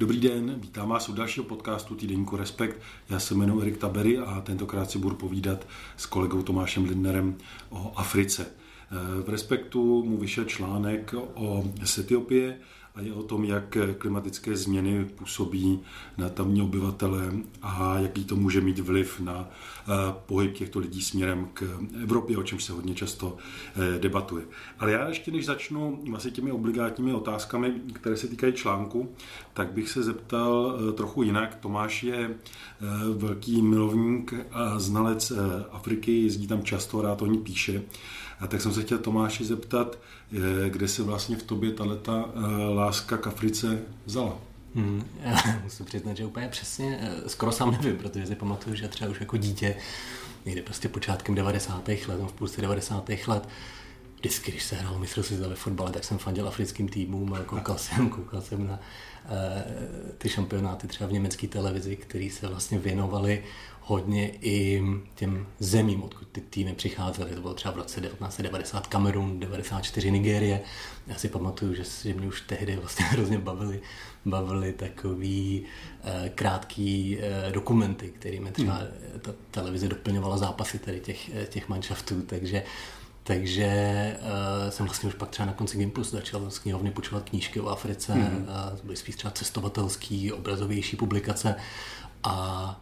Dobrý den, vítám vás u dalšího podcastu Týdeníku Respekt. Já se jmenuji Erik Tabery a tentokrát si budu povídat s kolegou Tomášem Lindnerem o Africe. V Respektu mu vyšel článek o Etiopie a je o tom, jak klimatické změny působí na tamní obyvatele a jaký to může mít vliv na eh, pohyb těchto lidí směrem k Evropě, o čem se hodně často eh, debatuje. Ale já ještě než začnu vlastně těmi obligátními otázkami, které se týkají článku, tak bych se zeptal eh, trochu jinak. Tomáš je velký milovník a znalec Afriky, jezdí tam často, rád o ní píše. A tak jsem se chtěl Tomáši zeptat, kde se vlastně v tobě ta leta láska k Africe vzala? Hmm, musím přiznat, že úplně přesně, eh, skoro sám nevím, protože si pamatuju, že třeba už jako dítě, někdy prostě počátkem 90. let, v půlce 90. let, vždycky, když se hrál mistrovství ve fotbale, tak jsem fandil africkým týmům a koukal jsem, koukal jsem na uh, ty šampionáty třeba v německé televizi, které se vlastně věnovaly hodně i těm zemím, odkud ty týmy přicházely. To bylo třeba v roce 1990 Kamerun, 94 Nigérie. Já si pamatuju, že, že mě už tehdy vlastně hrozně bavili, bavili takový uh, krátký uh, dokumenty, kterými třeba hmm. ta televize doplňovala zápasy tady těch, těch manšaftů, takže takže uh, jsem vlastně už pak třeba na konci Gimpus začal z knihovny počívat knížky o Africe, mm. uh, to byly spíš třeba cestovatelský, obrazovější publikace a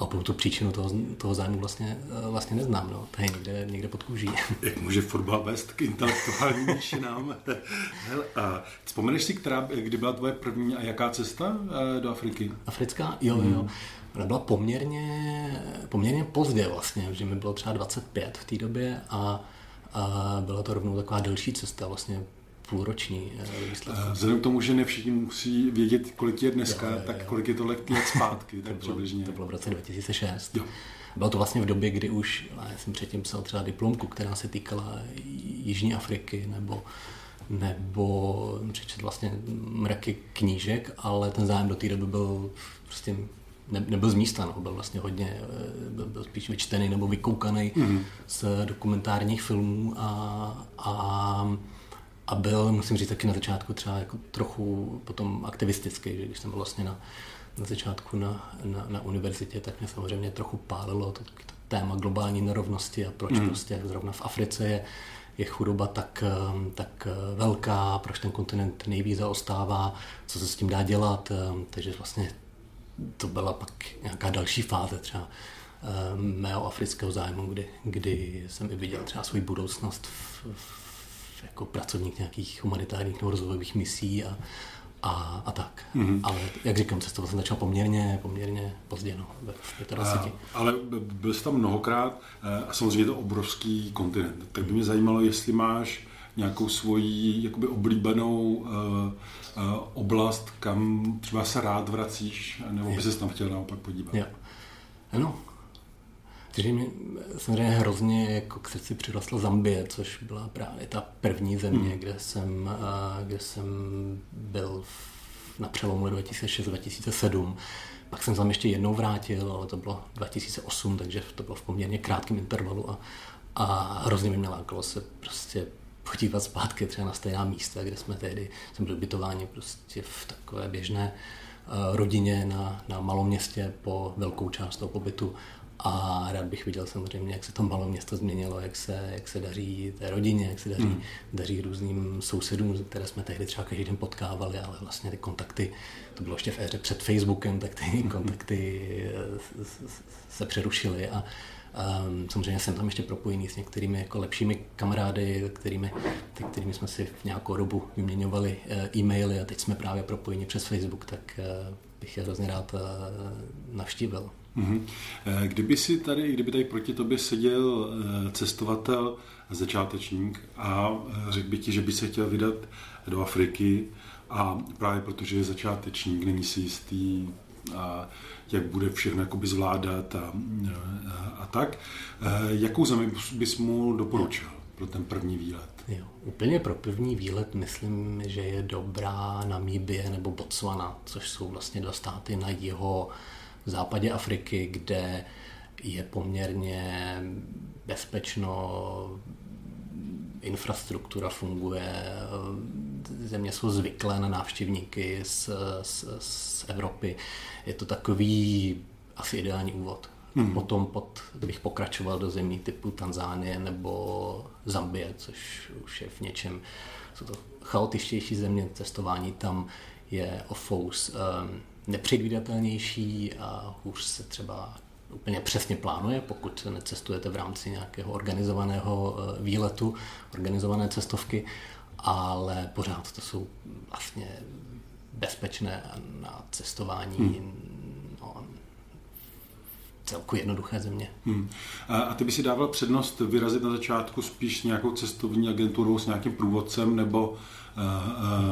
a opravdu tu příčinu toho, toho zájmu vlastně, eh, vlastně neznám. No. To je někde, někde pod kůží. Jak může fotbal vést k intelektuálním výšinám? a vzpomeneš si, která, kdy byla tvoje první a jaká cesta do Afriky? Africká? Jo, hmm. jo. Ona byla poměrně, poměrně pozdě vlastně, že mi bylo třeba 25 v té době a a byla to rovnou taková delší cesta, vlastně půlroční eh, výsledku. Vzhledem k tomu, že ne všichni musí vědět, kolik je dneska, jo, jo, jo. tak kolik je to let, let zpátky, tak to bylo, přibližně. To bylo v roce 2006. Jo. Bylo to vlastně v době, kdy už, já jsem předtím psal třeba diplomku, která se týkala Jižní Afriky nebo nebo přečet vlastně mraky knížek, ale ten zájem do té doby byl prostě ne, nebyl z místa, no, byl vlastně hodně, eh, byl, byl spíš vyčtený nebo vykoukaný mm. z dokumentárních filmů a, a, a byl, musím říct, taky na začátku třeba jako trochu potom aktivistický, že když jsem byl vlastně na, na začátku na, na, na univerzitě, tak mě samozřejmě trochu pálilo to, to téma globální nerovnosti a proč mm. prostě zrovna v Africe je, je chudoba tak, eh, tak eh, velká, proč ten kontinent nejvíc zaostává, co se s tím dá dělat, takže vlastně to byla pak nějaká další fáze třeba eh, mého afrického zájmu, kdy, kdy jsem i viděl třeba svou budoucnost v, v, jako pracovník nějakých humanitárních nebo rozvojových misí a, a, a tak. Mm-hmm. Ale jak říkám, cestovat jsem začal poměrně, poměrně pozdě, no, ve 25. Ale byl jsi tam mnohokrát eh, a samozřejmě je to obrovský kontinent. Tak by mě zajímalo, jestli máš nějakou svoji jakoby oblíbenou uh, uh, oblast, kam třeba se rád vracíš, nebo by se tam chtěl naopak podívat. Jo. Ano. Takže mi samozřejmě hrozně jako k srdci přirostla Zambie, což byla právě ta první země, hmm. kde, jsem, uh, kde jsem byl na přelomu 2006-2007. Pak jsem tam ještě jednou vrátil, ale to bylo 2008, takže to bylo v poměrně krátkém intervalu a, a hrozně mi mě lákalo se prostě podívat zpátky třeba na stejná místa, kde jsme tehdy, jsme byli ubytováni prostě v takové běžné eh, rodině na, na malom městě po velkou část toho pobytu a rád bych viděl samozřejmě, jak se to malo město změnilo, jak se, jak se daří té rodině, jak se daří, mm. daří různým sousedům, které jsme tehdy třeba každý den potkávali, ale vlastně ty kontakty, to bylo ještě v éře před Facebookem, tak ty hmm. kontakty eh, se přerušily a, Um, samozřejmě jsem tam ještě propojený s některými jako lepšími kamarády, kterými, ty, kterými jsme si v nějakou dobu vyměňovali uh, e-maily a teď jsme právě propojeni přes Facebook, tak uh, bych je hrozně rád uh, navštívil. Mm-hmm. Kdyby si tady, kdyby tady proti tobě seděl cestovatel, začátečník a řekl by ti, že by se chtěl vydat do Afriky a právě protože je začátečník, není si jistý, a jak bude všechno jakoby zvládat a, a, a tak. E, jakou zemi bys mu doporučil pro ten první výlet? Jo, úplně pro první výlet myslím, že je dobrá Namíbie nebo Botswana, což jsou vlastně dva státy na jeho západě Afriky, kde je poměrně bezpečno infrastruktura funguje, země jsou zvyklé na návštěvníky z, z, z Evropy. Je to takový asi ideální úvod. Hmm. Potom pod, bych pokračoval do zemí typu Tanzánie nebo Zambie, což už je v něčem, jsou to chaotičtější země, cestování tam je o fous um, nepředvídatelnější a hůř se třeba úplně přesně plánuje, pokud necestujete v rámci nějakého organizovaného eh, výletu, organizované cestovky, ale pořád to jsou vlastně bezpečné na cestování hmm. no, celku jednoduché země. Hmm. A ty by si dával přednost vyrazit na začátku spíš s nějakou cestovní agenturou, s nějakým průvodcem, nebo uh,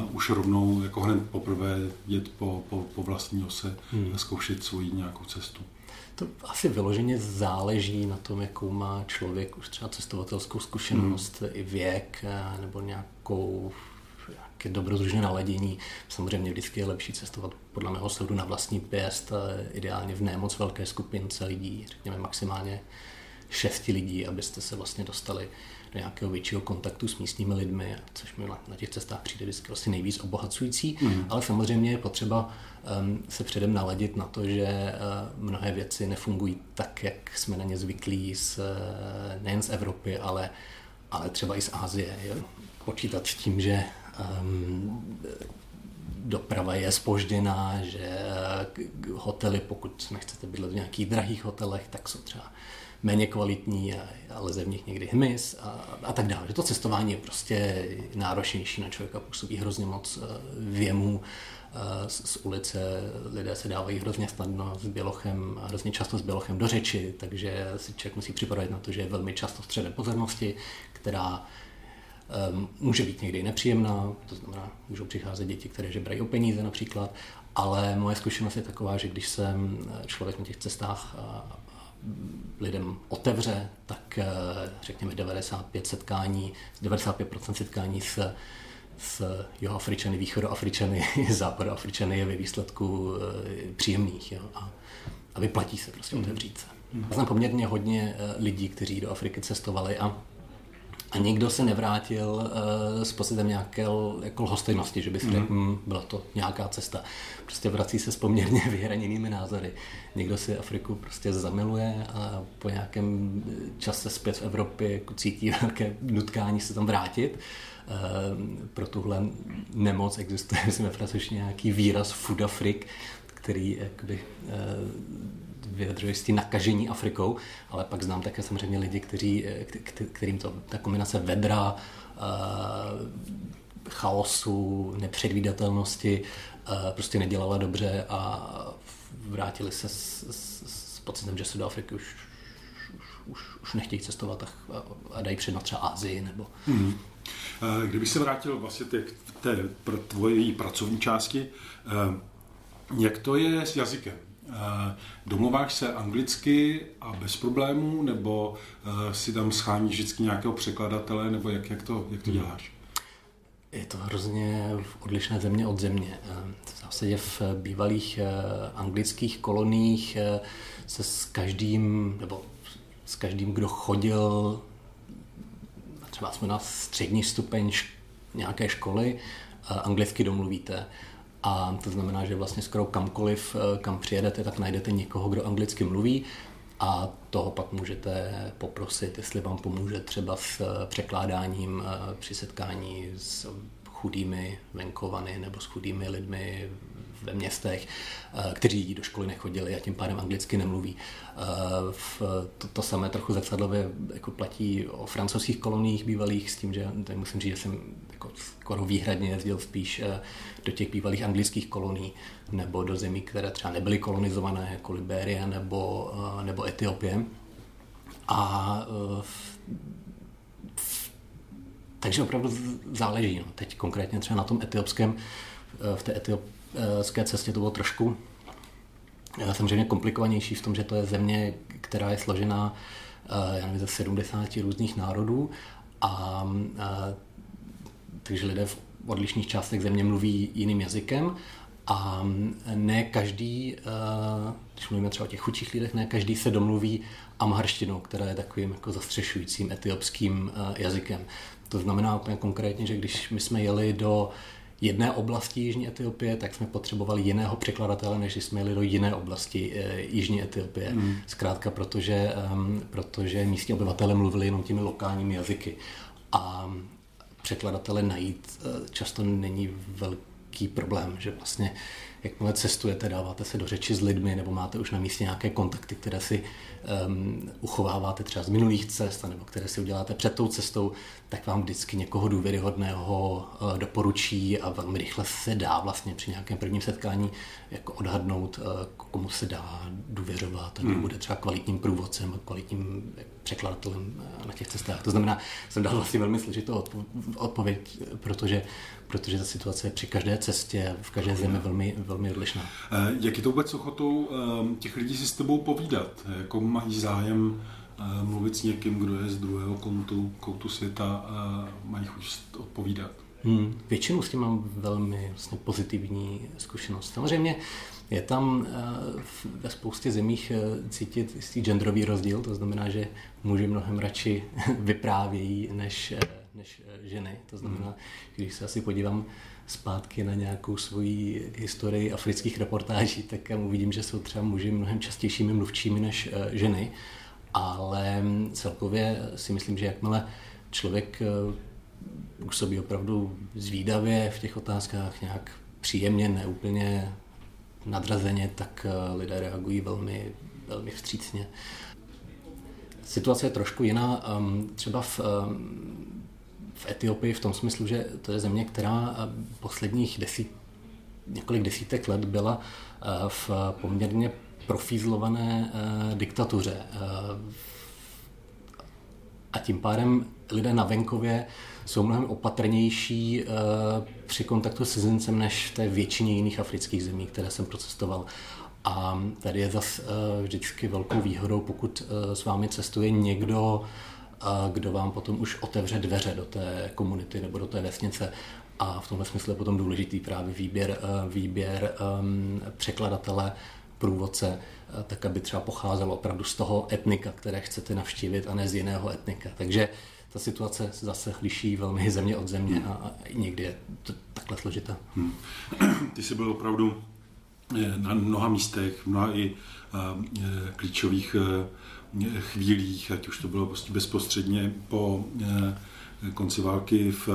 uh, už rovnou jako hned poprvé jet po, po, po vlastní ose hmm. a zkoušet svoji nějakou cestu? To asi vyloženě záleží na tom, jakou má člověk už třeba cestovatelskou zkušenost, hmm. i věk, nebo nějakou nějaké dobrodružné naladění. Samozřejmě vždycky je lepší cestovat podle mého soudu na vlastní pěst, ideálně v nemoc velké skupince lidí, řekněme maximálně šesti lidí, abyste se vlastně dostali do nějakého většího kontaktu s místními lidmi, což mi na těch cestách přijde vždycky vlastně nejvíc obohacující, mm. ale samozřejmě je potřeba um, se předem naladit na to, že uh, mnohé věci nefungují tak, jak jsme na ně zvyklí z, uh, nejen z Evropy, ale, ale třeba i z Asie. Je počítat s tím, že um, doprava je spožděná, že hotely, pokud nechcete bydlet v nějakých drahých hotelech, tak jsou třeba méně kvalitní, a leze v nich někdy hmyz a, a tak dále. Že to cestování je prostě náročnější na člověka, působí hrozně moc eh, věmů eh, z, z ulice, lidé se dávají hrozně snadno s bělochem, hrozně často s bělochem do řeči, takže si člověk musí připravit na to, že je velmi často středem pozornosti, která um, může být někdy nepříjemná, to znamená, můžou přicházet děti, které žebrají o peníze například, ale moje zkušenost je taková, že když se člověk na těch cestách lidem otevře, tak eh, řekněme 95 setkání, 95% setkání s, s Afričany, východoafričany, západoafričany je ve výsledku eh, příjemných. Jo? A, a vyplatí se prostě otevřít se. Já znám poměrně hodně eh, lidí, kteří do Afriky cestovali a a nikdo se nevrátil uh, s pocitem nějaké jako lhostejnosti, že by si mm. řekl, hm, byla to nějaká cesta. Prostě vrací se s poměrně vyhraněnými názory. Někdo si Afriku prostě zamiluje a po nějakém čase zpět v Evropě jako cítí velké nutkání se tam vrátit. Uh, pro tuhle nemoc existuje, myslím, ve francouzštině nějaký výraz food Afrik, který jakoby, uh, vyjadřuje tím nakažení Afrikou, ale pak znám také samozřejmě lidi, kteří, kterým to, ta kombinace vedra, eh, chaosu, nepředvídatelnosti eh, prostě nedělala dobře a vrátili se s, s, s pocitem, že se do Afriky už, už, už nechtějí cestovat a, a dají přednost třeba Asii nebo... Hmm. Kdyby se vrátil vlastně k té, té tvojí pracovní části, jak to je s jazykem? Eh, domluváš se anglicky a bez problémů, nebo eh, si tam scháníš vždycky nějakého překladatele, nebo jak, jak, to, jak to hmm. děláš? Je to hrozně odlišné země od země. Eh, v zásadě v bývalých anglických koloních se s každým, nebo s každým, kdo chodil třeba jsme na střední stupeň nějaké školy, anglicky domluvíte. A to znamená, že vlastně skoro kamkoliv, eh, kam přijedete, tak najdete někoho, kdo anglicky mluví a toho pak můžete poprosit, jestli vám pomůže třeba s eh, překládáním eh, při setkání s chudými venkovany nebo s chudými lidmi ve městech, kteří do školy nechodili a tím pádem anglicky nemluví. To, to samé trochu zrcadlově jako platí o francouzských koloniích bývalých s tím, že musím říct, že jsem jako skoro výhradně jezdil spíš eh, do těch bývalých anglických kolonií nebo do zemí, které třeba nebyly kolonizované, jako Liberie nebo, nebo Etiopie. A takže opravdu záleží. No. Teď konkrétně třeba na tom etiopském, v té etiopské cestě to bylo trošku eh, samozřejmě komplikovanější v tom, že to je země, která je složená eh, já nevím, ze 70 různých národů a takže lidé v odlišných částech země mluví jiným jazykem a ne každý, eh, když mluvíme třeba o těch chudších lidech, ne každý se domluví amharštinou, která je takovým jako zastřešujícím etiopským jazykem. To znamená úplně konkrétně, že když my jsme jeli do jedné oblasti Jižní Etiopie, tak jsme potřebovali jiného překladatele, než jsme jeli do jiné oblasti e, Jižní Etiopie. Mm. Zkrátka, protože, um, protože místní obyvatele mluvili jenom těmi lokálními jazyky. A překladatele najít e, často není velký problém, že vlastně jakmile cestujete, dáváte se do řeči s lidmi nebo máte už na místě nějaké kontakty, které si um, uchováváte třeba z minulých cest nebo které si uděláte před tou cestou, tak vám vždycky někoho důvěryhodného uh, doporučí a velmi rychle se dá vlastně při nějakém prvním setkání jako odhadnout, uh, komu se dá důvěřovat a kdo hmm. bude třeba kvalitním průvodcem a kvalitním překladatelem uh, na těch cestách. To znamená, jsem dal vlastně velmi složitou odpověď, protože protože ta situace je při každé cestě, v každé zemi velmi, velmi odlišná. Eh, jak je to vůbec ochotou eh, těch lidí si s tebou povídat? Jako mají zájem eh, mluvit s někým, kdo je z druhého kontu, koutu světa, mají chuť odpovídat? Hmm, většinou s tím mám velmi vlastně pozitivní zkušenost. Samozřejmě je tam ve spoustě zemích cítit jistý genderový rozdíl, to znamená, že muži mnohem radši vyprávějí, než než eh, ženy. To znamená, když se asi podívám zpátky na nějakou svoji historii afrických reportáží, tak uvidím, že jsou třeba muži mnohem častějšími mluvčími než eh, ženy, ale celkově si myslím, že jakmile člověk eh, působí opravdu zvídavě v těch otázkách nějak příjemně, neúplně nadrazeně, tak lidé reagují velmi, velmi vstřícně. Situace je trošku jiná. Ehm, třeba v ehm, v Etiopii v tom smyslu, že to je země, která eh, posledních desít, několik desítek let byla eh, v poměrně profízlované eh, diktatuře. A tím pádem lidé na venkově jsou mnohem opatrnější při kontaktu s cizincem než v té většině jiných afrických zemí, které jsem procestoval. A tady je zase vždycky velkou výhodou, pokud s vámi cestuje někdo, a kdo vám potom už otevře dveře do té komunity nebo do té vesnice. A v tomhle smyslu je potom důležitý právě výběr, eh, výběr um, překladatele, průvodce, eh, tak aby třeba pocházelo opravdu z toho etnika, které chcete navštívit a ne z jiného etnika. Takže ta situace zase liší velmi země od země a, někdy je to takhle složitá. Hmm. Ty jsi byl opravdu eh, na mnoha místech, mnoha i klíčových chvílích, ať už to bylo prostě bezprostředně po eh, konci války v,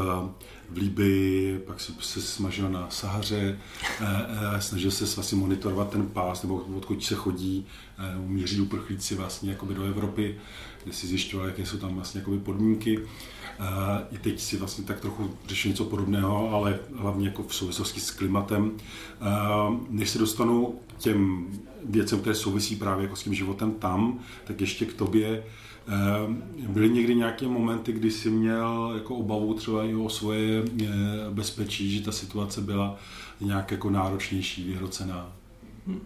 v Líbii, pak se, se smažil na Sahaře, eh, eh, snažil se vlastně monitorovat ten pás, nebo odkud se chodí, míří uprchlíci vlastně jakoby do Evropy, kde si zjišťoval, jaké jsou tam vlastně jakoby podmínky. I teď si vlastně tak trochu řešil něco podobného, ale hlavně jako v souvislosti s klimatem. Než se dostanu k těm věcem, které souvisí právě jako s tím životem tam, tak ještě k tobě byly někdy nějaké momenty, kdy jsi měl jako obavu třeba i o svoje bezpečí, že ta situace byla nějak jako náročnější, vyhrocená? Hm.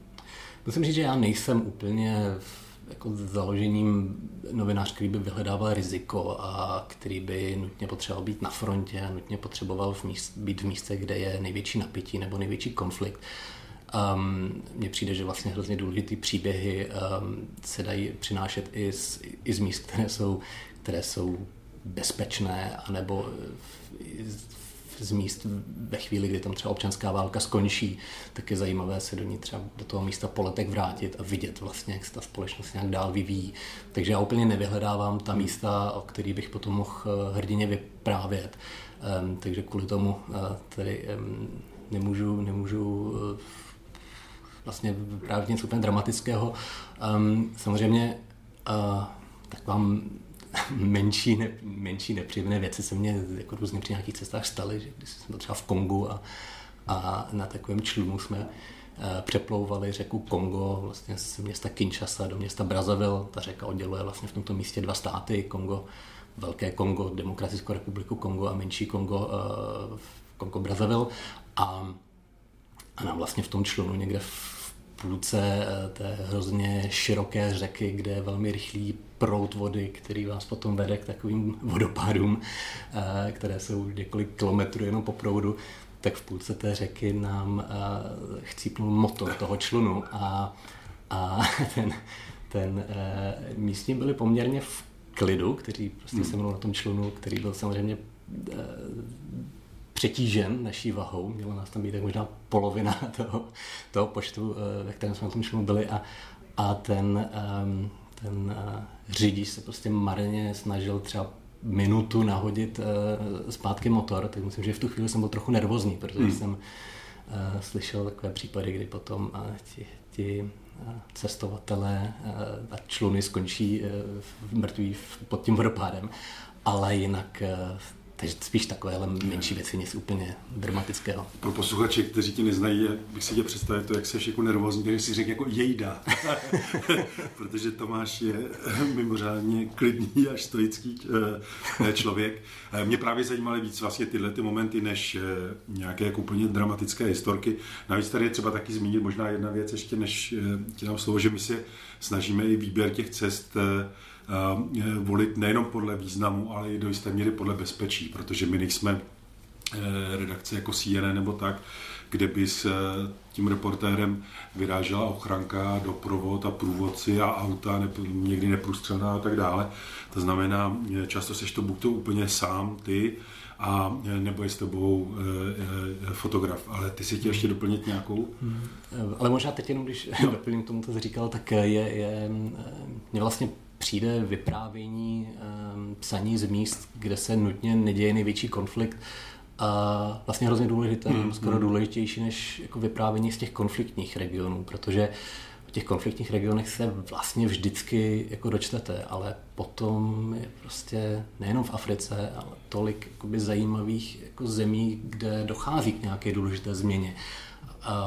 Musím říct, že já nejsem úplně v jako založením novinář, který by vyhledával riziko a který by nutně potřeboval být na frontě a nutně potřeboval v míst, být v místě, kde je největší napětí nebo největší konflikt. Um, mně přijde, že vlastně hrozně důležitý příběhy um, se dají přinášet i z, i z míst, které jsou, které jsou bezpečné, anebo z míst ve chvíli, kdy tam třeba občanská válka skončí, tak je zajímavé se do ní třeba do toho místa poletek vrátit a vidět vlastně, jak se ta společnost nějak dál vyvíjí. Takže já úplně nevyhledávám ta místa, o kterých bych potom mohl eh, hrdině vyprávět. Um, takže kvůli tomu uh, tedy um, nemůžu, nemůžu uh, vlastně vyprávět něco úplně dramatického. Um, samozřejmě uh, tak vám menší, ne, menší nepříjemné věci se mně jako různě při nějakých cestách staly, že když jsem byl třeba v Kongu a, a na takovém člunu jsme uh, přeplouvali řeku Kongo vlastně z města Kinshasa do města Brazzaville. Ta řeka odděluje vlastně v tomto místě dva státy, Kongo, Velké Kongo, Demokratickou republiku Kongo a menší Kongo, uh, Kongo Brazzaville. A, a nám vlastně v tom člunu někde v půlce eh, té hrozně široké řeky, kde je velmi rychlý prout vody, který vás potom vede k takovým vodopádům, eh, které jsou několik kilometrů jenom po proudu, tak v půlce té řeky nám eh, chcípnul motor toho člunu a, a ten, ten místní byli poměrně v klidu, kteří prostě hmm. se mnou na tom člunu, který byl samozřejmě přetížen naší vahou, měla nás tam být tak možná polovina toho, toho počtu, ve kterém jsme na tom šlu byli a, a ten, um, ten uh, řidič se prostě marně snažil třeba minutu nahodit uh, zpátky motor, tak myslím, že v tu chvíli jsem byl trochu nervózní, protože hmm. jsem slyšel takové případy, kdy potom ti, ti cestovatelé a čluny skončí mrtví pod tím vodopádem, ale jinak takže spíš takovéhle menší věci, nic úplně dramatického. Pro posluchače, kteří ti neznají, bych si tě představil to, jak jsi jako nervózní, když si řekl jako jejda. Protože Tomáš je mimořádně klidný a stoický eh, člověk. Mě právě zajímaly víc vlastně tyhle ty momenty, než eh, nějaké jako úplně dramatické historky. Navíc tady je třeba taky zmínit možná jedna věc, ještě než eh, ti dám slovo, že my se snažíme i výběr těch cest Eh, volit nejenom podle významu, ale i do jisté míry podle bezpečí, protože my nejsme eh, redakce jako CNN nebo tak, kde by s eh, tím reportérem vyrážela ochranka, doprovod a průvodci a auta, ne, někdy neprůstřelná a tak dále. To znamená, často seš to buď to úplně sám, ty, a nebo je s tebou fotograf. Ale ty si tě ještě doplnit nějakou? Hmm. Ale možná teď jenom, když no. doplním tomu, co jsi říkal, tak je, je mě vlastně přijde vyprávění um, psaní z míst, kde se nutně neděje největší konflikt a vlastně hrozně důležité, mm, skoro mm. důležitější než jako vyprávění z těch konfliktních regionů, protože v těch konfliktních regionech se vlastně vždycky jako dočtete, ale potom je prostě nejenom v Africe, ale tolik jakoby zajímavých jako zemí, kde dochází k nějaké důležité změně.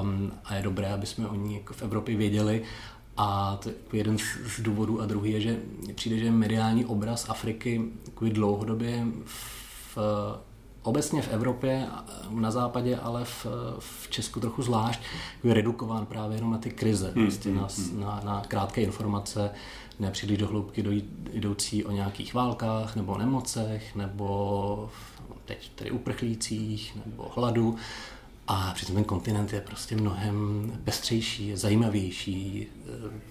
Um, a je dobré, aby jsme o ní jako v Evropě věděli a to je jeden z důvodů a druhý je, že přijde, že mediální obraz Afriky dlouhodobě v, obecně v Evropě, na západě, ale v, v Česku trochu zvlášť, je redukován právě jenom na ty krize, hmm, prostě na, hmm. na, na krátké informace, nepříliš do hloubky jdoucí o nějakých válkách, nebo nemocech, nebo teď tedy uprchlících, nebo hladu. A přitom ten kontinent je prostě mnohem pestřejší, zajímavější.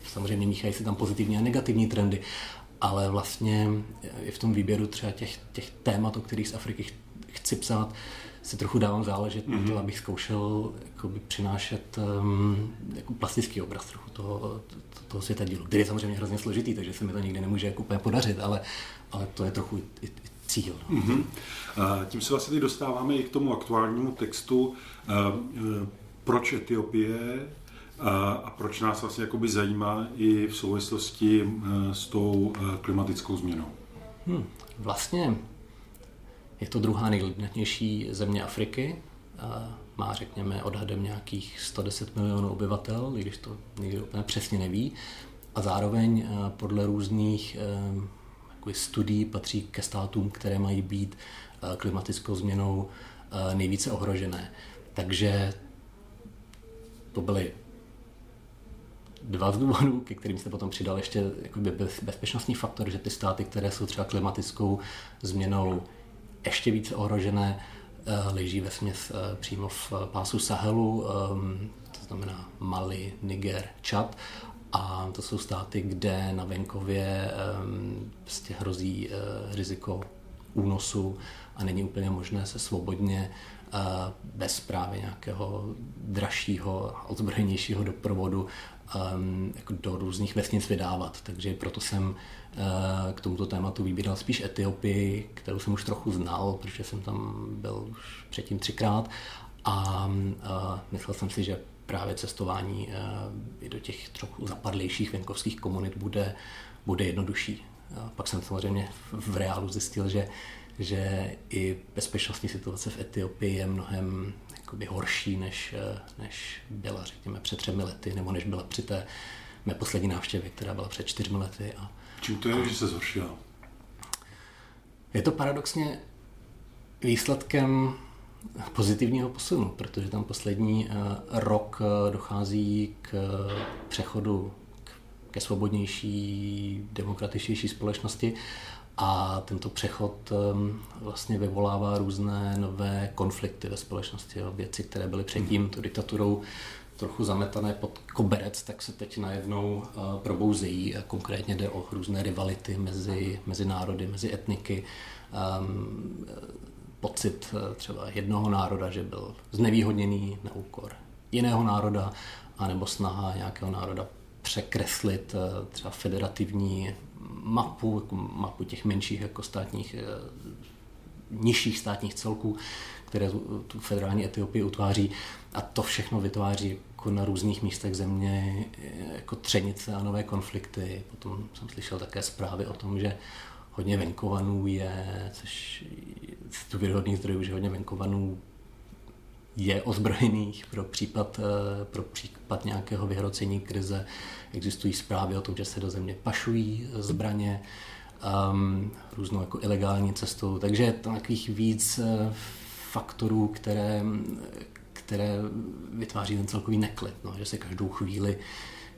Samozřejmě míchají se tam pozitivní a negativní trendy, ale vlastně i v tom výběru třeba těch, těch témat, o kterých z Afriky chci psát, si trochu dávám záležet mm-hmm. na to, mhm. abych zkoušel jakoby, přinášet um, jako plastický obraz trochu toho, toho světa dílu, který je samozřejmě hrozně složitý, takže se mi to nikdy nemůže jako úplně podařit, ale, ale to je trochu i, i cíl. Mm-hmm. Tím se vlastně dostáváme i k tomu aktuálnímu textu, e, proč Etiopie a proč nás vlastně jakoby zajímá i v souvislosti s tou klimatickou změnou. Hmm. Vlastně je to druhá nejlidnatější země Afriky. Má, řekněme, odhadem nějakých 110 milionů obyvatel, i když to nikdo úplně přesně neví. A zároveň podle různých jako studií patří ke státům, které mají být eh, klimatickou změnou eh, nejvíce ohrožené. Takže to byly dva z důvodů, ke kterým se potom přidal ještě bezpečnostní faktor, že ty státy, které jsou třeba klimatickou změnou ještě více ohrožené, eh, leží ve směs přímo v pásu Sahelu, to znamená Mali, Niger, Čad a to jsou státy, kde na venkově um, prostě hrozí uh, riziko únosu a není úplně možné se svobodně uh, bez právě nějakého dražšího, ozbrojenějšího doprovodu um, jako do různých vesnic vydávat. Takže proto jsem uh, k tomuto tématu vybíral spíš Etiopii, kterou jsem už trochu znal, protože jsem tam byl už předtím třikrát a myslel jsem si, že právě cestování eh, i do těch trochu zapadlejších venkovských komunit bude, bude jednodušší. Pak jsem samozřejmě v reálu zjistil, že, že i bezpečnostní situace v Etiopii je mnohem jakoby horší, než, eh, než byla, řekněme, před třemi lety, nebo než byla při té mé poslední návštěvě, která byla před čtyřmi lety. A, Čím to je, a, že se zhoršila? Je to paradoxně výsledkem pozitivního posunu, protože tam poslední eh, rok eh, dochází k eh, přechodu ke svobodnější, demokratičtější společnosti a tento přechod vlastně vyvolává různé nové konflikty ve společnosti. Věci, které byly předtím tu diktaturou trochu zametané pod koberec, tak se teď najednou probouzejí. Konkrétně jde o různé rivality mezi, mezi národy, mezi etniky. Pocit třeba jednoho národa, že byl znevýhodněný na úkor jiného národa, anebo snaha nějakého národa překreslit třeba federativní mapu, jako mapu těch menších jako státních, nižších státních celků, které tu federální Etiopii utváří. A to všechno vytváří jako na různých místech země jako třenice a nové konflikty. Potom jsem slyšel také zprávy o tom, že hodně venkovanů je, což z důvěryhodných zdrojů, že hodně venkovanů je ozbrojených pro případ, eh, pro případ nějakého vyhrocení krize. Existují zprávy o tom, že se do země pašují zbraně um, různou jako ilegální cestou. Takže je tam takových víc eh, faktorů, které, které vytváří ten celkový neklid, no, že se každou chvíli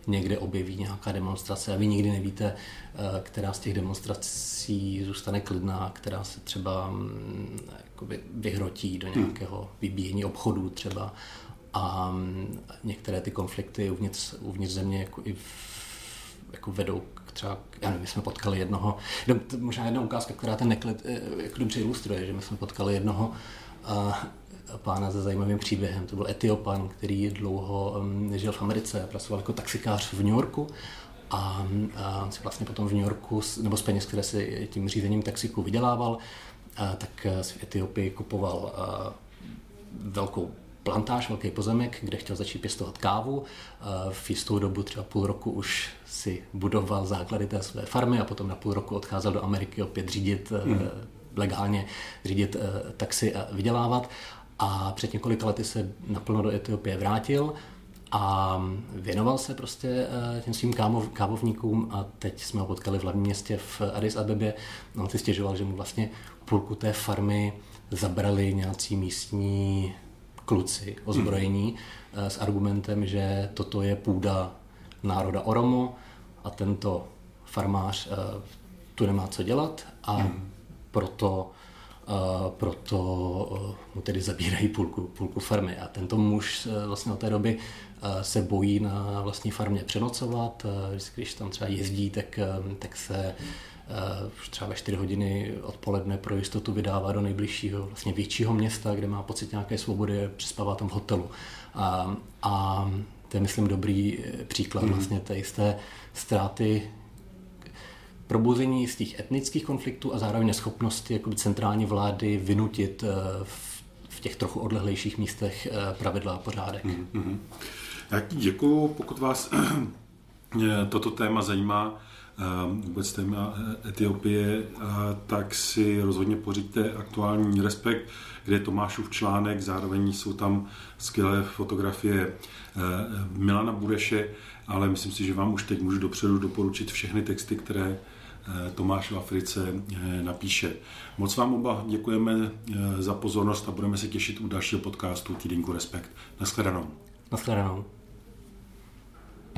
někde objeví nějaká demonstrace a vy nikdy nevíte, eh, která z těch demonstrací zůstane klidná, která se třeba mm, jakoby vyhrotí do hmm. nějakého vybíjení obchodů třeba a mm, některé ty konflikty uvnitř, uvnitř země jako i v, jako vedou k třeba, já nevím, my jsme potkali jednoho, možná jedna ukázka, která ten neklid eh, jako dobře ilustruje, že my jsme potkali jednoho pána se zajímavým příběhem. To byl Etiopan, který dlouho um, žil v Americe, pracoval jako taxikář v New Yorku a, a on si vlastně potom v New Yorku, nebo z peněz, které si tím řízením taxiku vydělával, a, tak si v Etiopii kupoval a, velkou plantáž, velký pozemek, kde chtěl začít pěstovat kávu. V jistou dobu, třeba půl roku, už si budoval základy té své farmy a potom na půl roku odcházel do Ameriky opět řídit mm legálně řídit eh, taxi a vydělávat. A před několika lety se naplno do Etiopie vrátil a věnoval se prostě eh, těm svým kávov, kávovníkům a teď jsme ho potkali v hlavním městě v Addis Abebě. On si stěžoval, že mu vlastně půlku té farmy zabrali nějací místní kluci ozbrojení hmm. s argumentem, že toto je půda národa Oromo a tento farmář tu nemá co dělat a hmm proto, uh, proto uh, mu tedy zabírají půlku, půlku farmy. A tento muž uh, vlastně od té doby se bojí na vlastní farmě přenocovat. Když tam třeba jezdí, tak, tak se už třeba ve 4 hodiny odpoledne pro jistotu vydává do nejbližšího vlastně většího města, kde má pocit nějaké svobody, přespává tam v hotelu. A, a to je, myslím, dobrý příklad mm-hmm. vlastně té jisté ztráty probuzení z těch etnických konfliktů a zároveň neschopnosti jako centrální vlády vynutit eh, v těch trochu odlehlejších místech eh, pravidla a pořádek. Mm-hmm. Já děkuji, pokud vás eh, toto téma zajímá, vůbec téma Etiopie, tak si rozhodně pořiďte aktuální respekt, kde je Tomášův článek, zároveň jsou tam skvělé fotografie Milana Budeše, ale myslím si, že vám už teď můžu dopředu doporučit všechny texty, které Tomáš v Africe eh, napíše. Moc vám oba děkujeme eh, za pozornost a budeme se těšit u dalšího podcastu Týdenku Respekt. Naschledanou. Naschledanou.